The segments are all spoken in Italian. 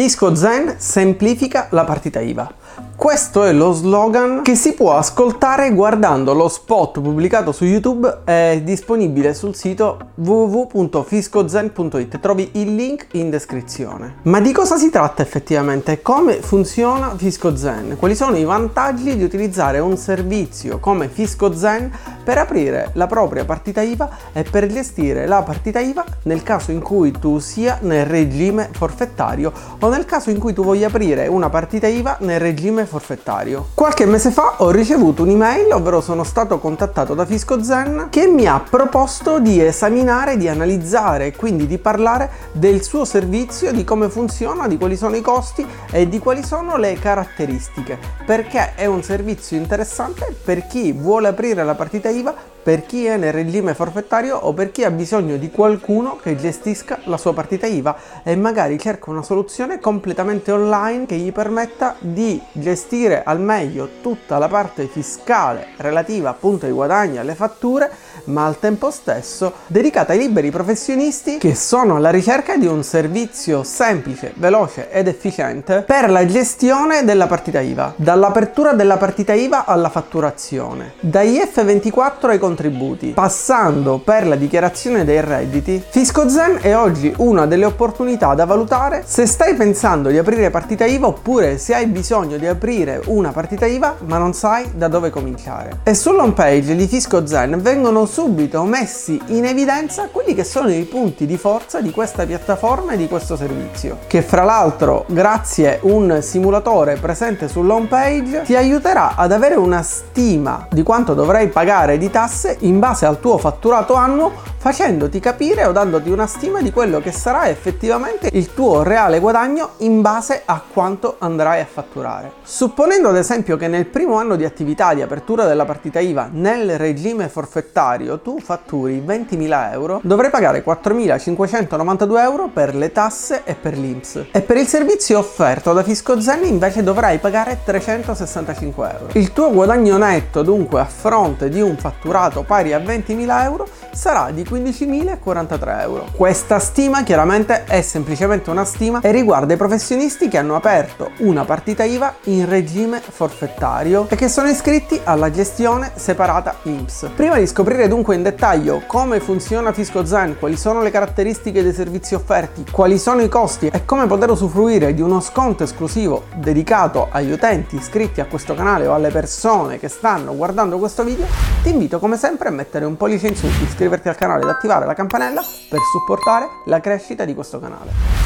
Fisco Zen semplifica la partita IVA. Questo è lo slogan che si può ascoltare guardando lo spot pubblicato su YouTube, è disponibile sul sito www.fiscozen.it, trovi il link in descrizione. Ma di cosa si tratta effettivamente? Come funziona FiscoZen? Quali sono i vantaggi di utilizzare un servizio come FiscoZen per aprire la propria partita IVA e per gestire la partita IVA nel caso in cui tu sia nel regime forfettario o nel caso in cui tu voglia aprire una partita IVA nel regime forfettario. Qualche mese fa ho ricevuto un'email, ovvero sono stato contattato da FiscoZen che mi ha proposto di esaminare, di analizzare e quindi di parlare del suo servizio, di come funziona, di quali sono i costi e di quali sono le caratteristiche, perché è un servizio interessante per chi vuole aprire la partita IVA per chi è nel regime forfettario o per chi ha bisogno di qualcuno che gestisca la sua partita IVA e magari cerca una soluzione completamente online che gli permetta di gestire al meglio tutta la parte fiscale relativa appunto ai guadagni, alle fatture, ma al tempo stesso dedicata ai liberi professionisti che sono alla ricerca di un servizio semplice, veloce ed efficiente per la gestione della partita IVA, dall'apertura della partita IVA alla fatturazione, dagli F24 ai contributi, passando per la dichiarazione dei redditi, FiscoZen è oggi una delle opportunità da valutare se stai pensando di aprire partita IVA oppure se hai bisogno di aprire una partita IVA ma non sai da dove cominciare. E sull'home page di FiscoZen vengono subito messi in evidenza quelli che sono i punti di forza di questa piattaforma e di questo servizio, che fra l'altro grazie a un simulatore presente sull'home page ti aiuterà ad avere una stima di quanto dovrai pagare di tasse in base al tuo fatturato annuo facendoti capire o dandoti una stima di quello che sarà effettivamente il tuo reale guadagno in base a quanto andrai a fatturare. Supponendo ad esempio che nel primo anno di attività di apertura della partita IVA nel regime forfettario tu fatturi 20.000 euro, dovrai pagare 4.592 euro per le tasse e per l'INPS. E per il servizio offerto da Fisco Zen invece dovrai pagare 365 euro. Il tuo guadagno netto dunque a fronte di un fatturato pari a 20.000 euro sarà di 15.043 euro. Questa stima chiaramente è semplicemente una stima e riguarda i professionisti che hanno aperto una partita IVA in regime forfettario e che sono iscritti alla gestione separata IMSS. Prima di scoprire dunque in dettaglio come funziona FiscoZen, quali sono le caratteristiche dei servizi offerti, quali sono i costi e come poter usufruire di uno sconto esclusivo dedicato agli utenti iscritti a questo canale o alle persone che stanno guardando questo video, ti invito come sempre a mettere un pollice in su, al canale ed attivare la campanella per supportare la crescita di questo canale.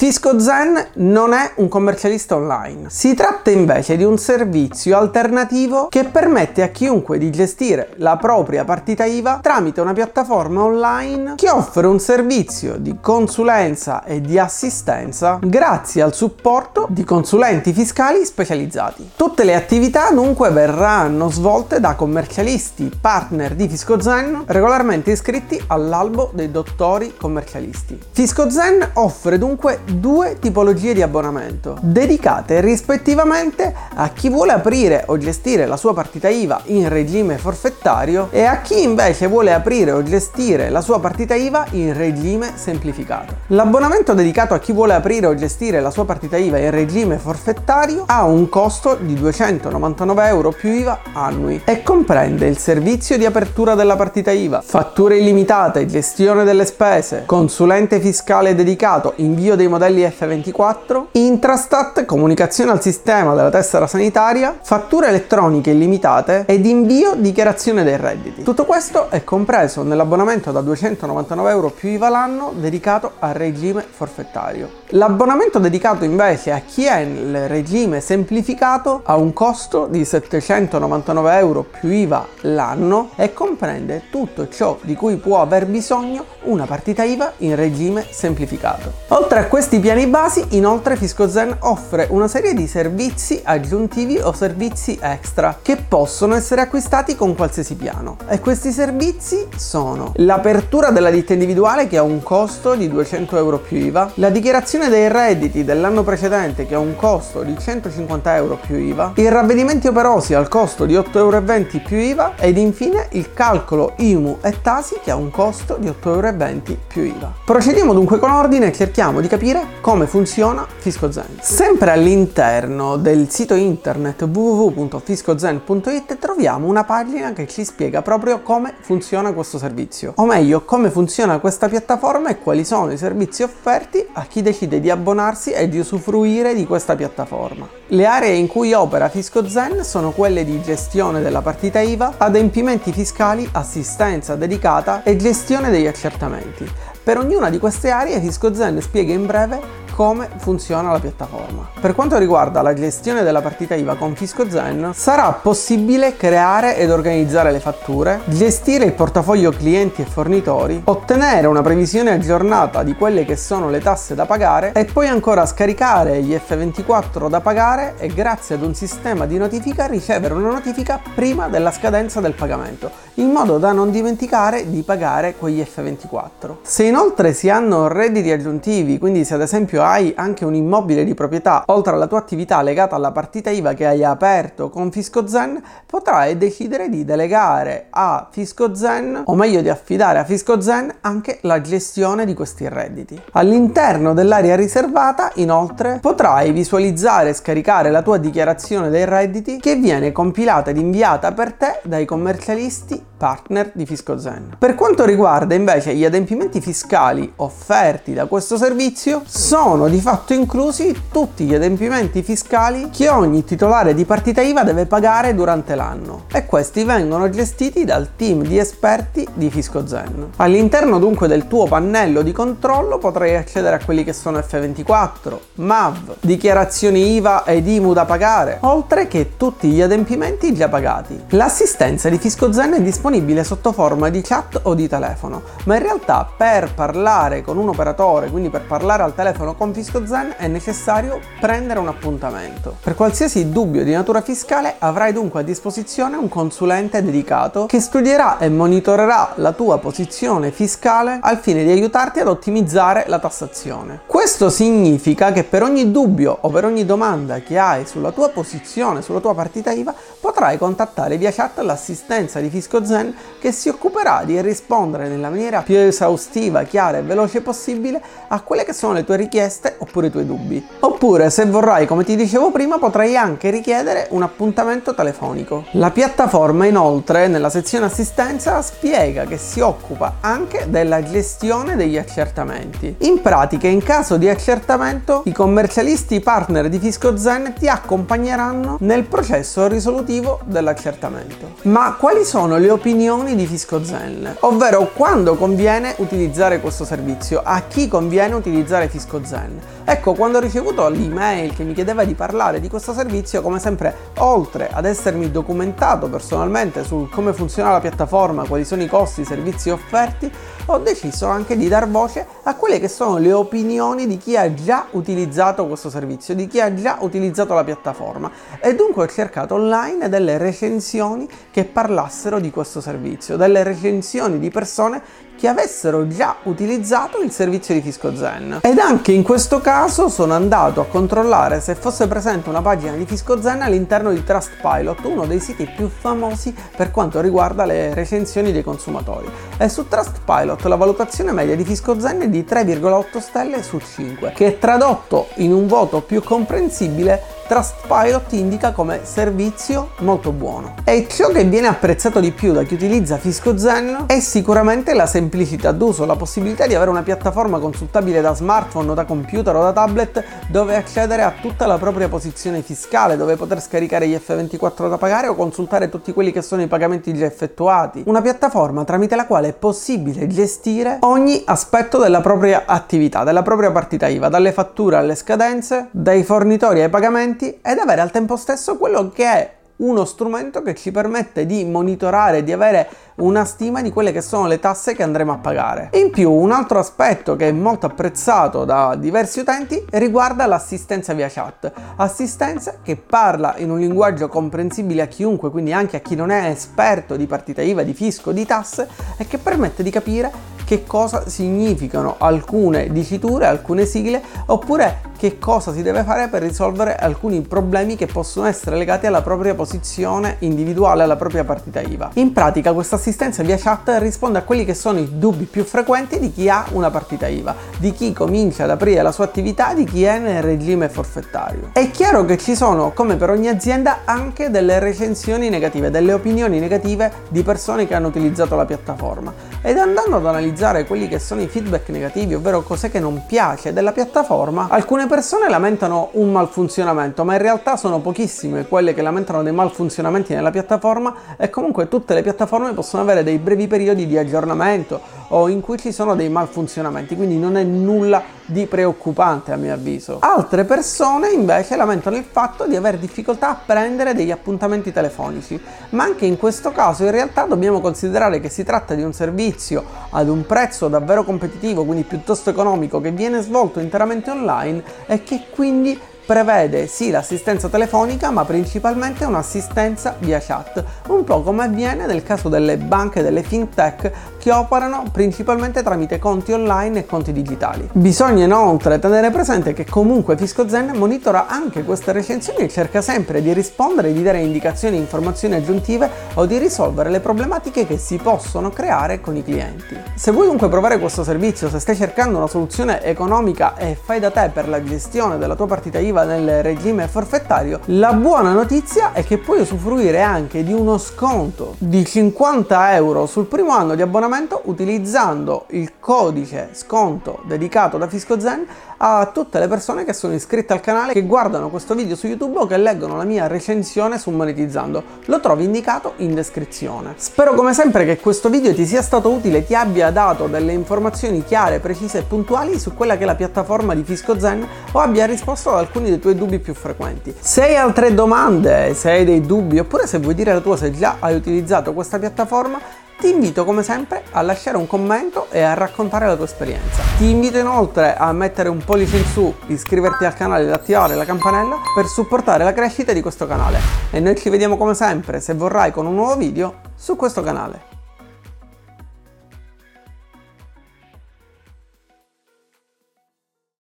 Fisco Zen non è un commercialista online, si tratta invece di un servizio alternativo che permette a chiunque di gestire la propria partita IVA tramite una piattaforma online che offre un servizio di consulenza e di assistenza grazie al supporto di consulenti fiscali specializzati. Tutte le attività dunque verranno svolte da commercialisti partner di Fisco Zen regolarmente iscritti all'albo dei dottori commercialisti. Fisco Zen offre dunque due tipologie di abbonamento, dedicate rispettivamente a chi vuole aprire o gestire la sua partita IVA in regime forfettario e a chi invece vuole aprire o gestire la sua partita IVA in regime semplificato. L'abbonamento dedicato a chi vuole aprire o gestire la sua partita IVA in regime forfettario ha un costo di 299 euro più IVA annui e comprende il servizio di apertura della partita IVA, fatture illimitate, gestione delle spese, consulente fiscale dedicato, invio dei modelli modelli F24, Intrastat, comunicazione al sistema della tessera sanitaria, fatture elettroniche illimitate ed invio dichiarazione dei redditi. Tutto questo è compreso nell'abbonamento da 299 euro più IVA l'anno dedicato al regime forfettario. L'abbonamento dedicato invece a chi è nel regime semplificato ha un costo di 799 euro più IVA l'anno e comprende tutto ciò di cui può aver bisogno una partita IVA in regime semplificato. Oltre a queste questi piani basi, inoltre FiscoZen offre una serie di servizi aggiuntivi o servizi extra che possono essere acquistati con qualsiasi piano. E questi servizi sono l'apertura della ditta individuale che ha un costo di 200 euro più IVA, la dichiarazione dei redditi dell'anno precedente che ha un costo di 150 euro più IVA, i ravvedimenti operosi al costo di 8,20 euro più IVA ed infine il calcolo IMU e Tasi che ha un costo di 8,20 euro più IVA. Procediamo dunque con ordine e cerchiamo di capire come funziona FiscoZen. Sempre all'interno del sito internet www.fiscozen.it troviamo una pagina che ci spiega proprio come funziona questo servizio, o meglio come funziona questa piattaforma e quali sono i servizi offerti a chi decide di abbonarsi e di usufruire di questa piattaforma. Le aree in cui opera FiscoZen sono quelle di gestione della partita IVA, adempimenti fiscali, assistenza dedicata e gestione degli accertamenti. Per ognuna di queste aree FiscoZen spiega in breve come funziona la piattaforma. Per quanto riguarda la gestione della partita IVA con FiscoZen, sarà possibile creare ed organizzare le fatture, gestire il portafoglio clienti e fornitori, ottenere una previsione aggiornata di quelle che sono le tasse da pagare e poi ancora scaricare gli F24 da pagare e grazie ad un sistema di notifica ricevere una notifica prima della scadenza del pagamento, in modo da non dimenticare di pagare quegli F24. Se inoltre si hanno redditi aggiuntivi, quindi se ad esempio hai anche un immobile di proprietà oltre alla tua attività legata alla partita IVA che hai aperto con FiscoZen, potrai decidere di delegare a FiscoZen, o meglio di affidare a FiscoZen, anche la gestione di questi redditi. All'interno dell'area riservata, inoltre, potrai visualizzare e scaricare la tua dichiarazione dei redditi che viene compilata ed inviata per te dai commercialisti partner di FiscoZen. Per quanto riguarda invece gli adempimenti fiscali offerti da questo servizio, sono di fatto inclusi tutti gli adempimenti fiscali che ogni titolare di partita IVA deve pagare durante l'anno e questi vengono gestiti dal team di esperti di FiscoZen. All'interno dunque del tuo pannello di controllo potrai accedere a quelli che sono F24, MAV, dichiarazioni IVA ed IMU da pagare, oltre che tutti gli adempimenti già pagati. L'assistenza di FiscoZen è disponibile sotto forma di chat o di telefono, ma in realtà per parlare con un operatore, quindi per parlare al telefono con FiscoZen, è necessario prendere un appuntamento. Per qualsiasi dubbio di natura fiscale avrai dunque a disposizione un consulente dedicato che studierà e monitorerà la tua posizione fiscale al fine di aiutarti ad ottimizzare la tassazione. Questo significa che per ogni dubbio o per ogni domanda che hai sulla tua posizione, sulla tua partita IVA, potrai contattare via chat l'assistenza di FiscoZen Zen che si occuperà di rispondere nella maniera più esaustiva, chiara e veloce possibile a quelle che sono le tue richieste oppure i tuoi dubbi. Oppure, se vorrai, come ti dicevo prima, potrai anche richiedere un appuntamento telefonico. La piattaforma inoltre, nella sezione assistenza, spiega che si occupa anche della gestione degli accertamenti. In pratica, in caso di accertamento, i commercialisti partner di FiscoZen ti accompagneranno nel processo risolutivo dell'accertamento. Ma quali sono le opinioni di FiscoZen, ovvero quando conviene utilizzare questo servizio, a chi conviene utilizzare FiscoZen. Ecco, quando ho ricevuto l'email che mi chiedeva di parlare di questo servizio, come sempre, oltre ad essermi documentato personalmente su come funziona la piattaforma, quali sono i costi, i servizi offerti, ho deciso anche di dar voce a quelle che sono le opinioni di chi ha già utilizzato questo servizio, di chi ha già utilizzato la piattaforma. E dunque ho cercato online delle recensioni che parlassero di questo servizio, delle recensioni di persone che avessero già utilizzato il servizio di FiscoZen. Ed anche in questo caso sono andato a controllare se fosse presente una pagina di FiscoZen all'interno di Trustpilot, uno dei siti più famosi per quanto riguarda le recensioni dei consumatori. E su Trustpilot la valutazione media di FiscoZen è di 3,8 stelle su 5, che tradotto in un voto più comprensibile Trustpilot indica come servizio molto buono. E ciò che viene apprezzato di più da chi utilizza FiscoZen è sicuramente la semplicità d'uso, la possibilità di avere una piattaforma consultabile da smartphone o da computer o da tablet dove accedere a tutta la propria posizione fiscale, dove poter scaricare gli F24 da pagare o consultare tutti quelli che sono i pagamenti già effettuati. Una piattaforma tramite la quale è possibile gestire ogni aspetto della propria attività, della propria partita IVA, dalle fatture alle scadenze, dai fornitori ai pagamenti clienti ed avere al tempo stesso quello che è uno strumento che ci permette di monitorare, di avere una stima di quelle che sono le tasse che andremo a pagare. In più, un altro aspetto che è molto apprezzato da diversi utenti riguarda l'assistenza via chat. Assistenza che parla in un linguaggio comprensibile a chiunque, quindi anche a chi non è esperto di partita IVA, di fisco, di tasse e che permette di capire che cosa significano alcune diciture, alcune sigle, oppure che cosa si deve fare per risolvere alcuni problemi che possono essere legati alla propria posizione individuale, alla propria partita IVA. In pratica questa assistenza via chat risponde a quelli che sono i dubbi più frequenti di chi ha una partita IVA, di chi comincia ad aprire la sua attività, di chi è nel regime forfettario. È chiaro che ci sono, come per ogni azienda, anche delle recensioni negative, delle opinioni negative di persone che hanno utilizzato la piattaforma ed andando ad analizzare quelli che sono i feedback negativi, ovvero cos'è che non piace della piattaforma, alcune persone lamentano un malfunzionamento, ma in realtà sono pochissime quelle che lamentano dei malfunzionamenti nella piattaforma e comunque tutte le piattaforme possono avere dei brevi periodi di aggiornamento o in cui ci sono dei malfunzionamenti, quindi non è nulla di preoccupante a mio avviso. Altre persone invece lamentano il fatto di avere difficoltà a prendere degli appuntamenti telefonici, ma anche in questo caso in realtà dobbiamo considerare che si tratta di un servizio ad un prezzo davvero competitivo, quindi piuttosto economico, che viene svolto interamente online e che quindi prevede sì l'assistenza telefonica ma principalmente un'assistenza via chat, un po' come avviene nel caso delle banche e delle fintech che operano principalmente tramite conti online e conti digitali. Bisogna inoltre tenere presente che comunque FiscoZen monitora anche queste recensioni e cerca sempre di rispondere, di dare indicazioni e informazioni aggiuntive o di risolvere le problematiche che si possono creare con i clienti. Se vuoi dunque provare questo servizio, se stai cercando una soluzione economica e fai da te per la gestione della tua partita IVA attiva nel regime forfettario, la buona notizia è che puoi usufruire anche di uno sconto di 50 euro sul primo anno di abbonamento utilizzando il codice sconto dedicato da FiscoZen a tutte le persone che sono iscritte al canale, che guardano questo video su YouTube o che leggono la mia recensione su Monetizzando. Lo trovi indicato in descrizione. Spero come sempre che questo video ti sia stato utile, ti abbia dato delle informazioni chiare, precise e puntuali su quella che è la piattaforma di FiscoZen o abbia risposto ad alcuni dei tuoi dubbi più frequenti. Se hai altre domande, se hai dei dubbi oppure se vuoi dire la tua se già hai utilizzato questa piattaforma, ti invito come sempre a lasciare un commento e a raccontare la tua esperienza. Ti invito inoltre a mettere un pollice in su, iscriverti al canale ed attivare la campanella per supportare la crescita di questo canale. E noi ci vediamo come sempre, se vorrai, con un nuovo video su questo canale.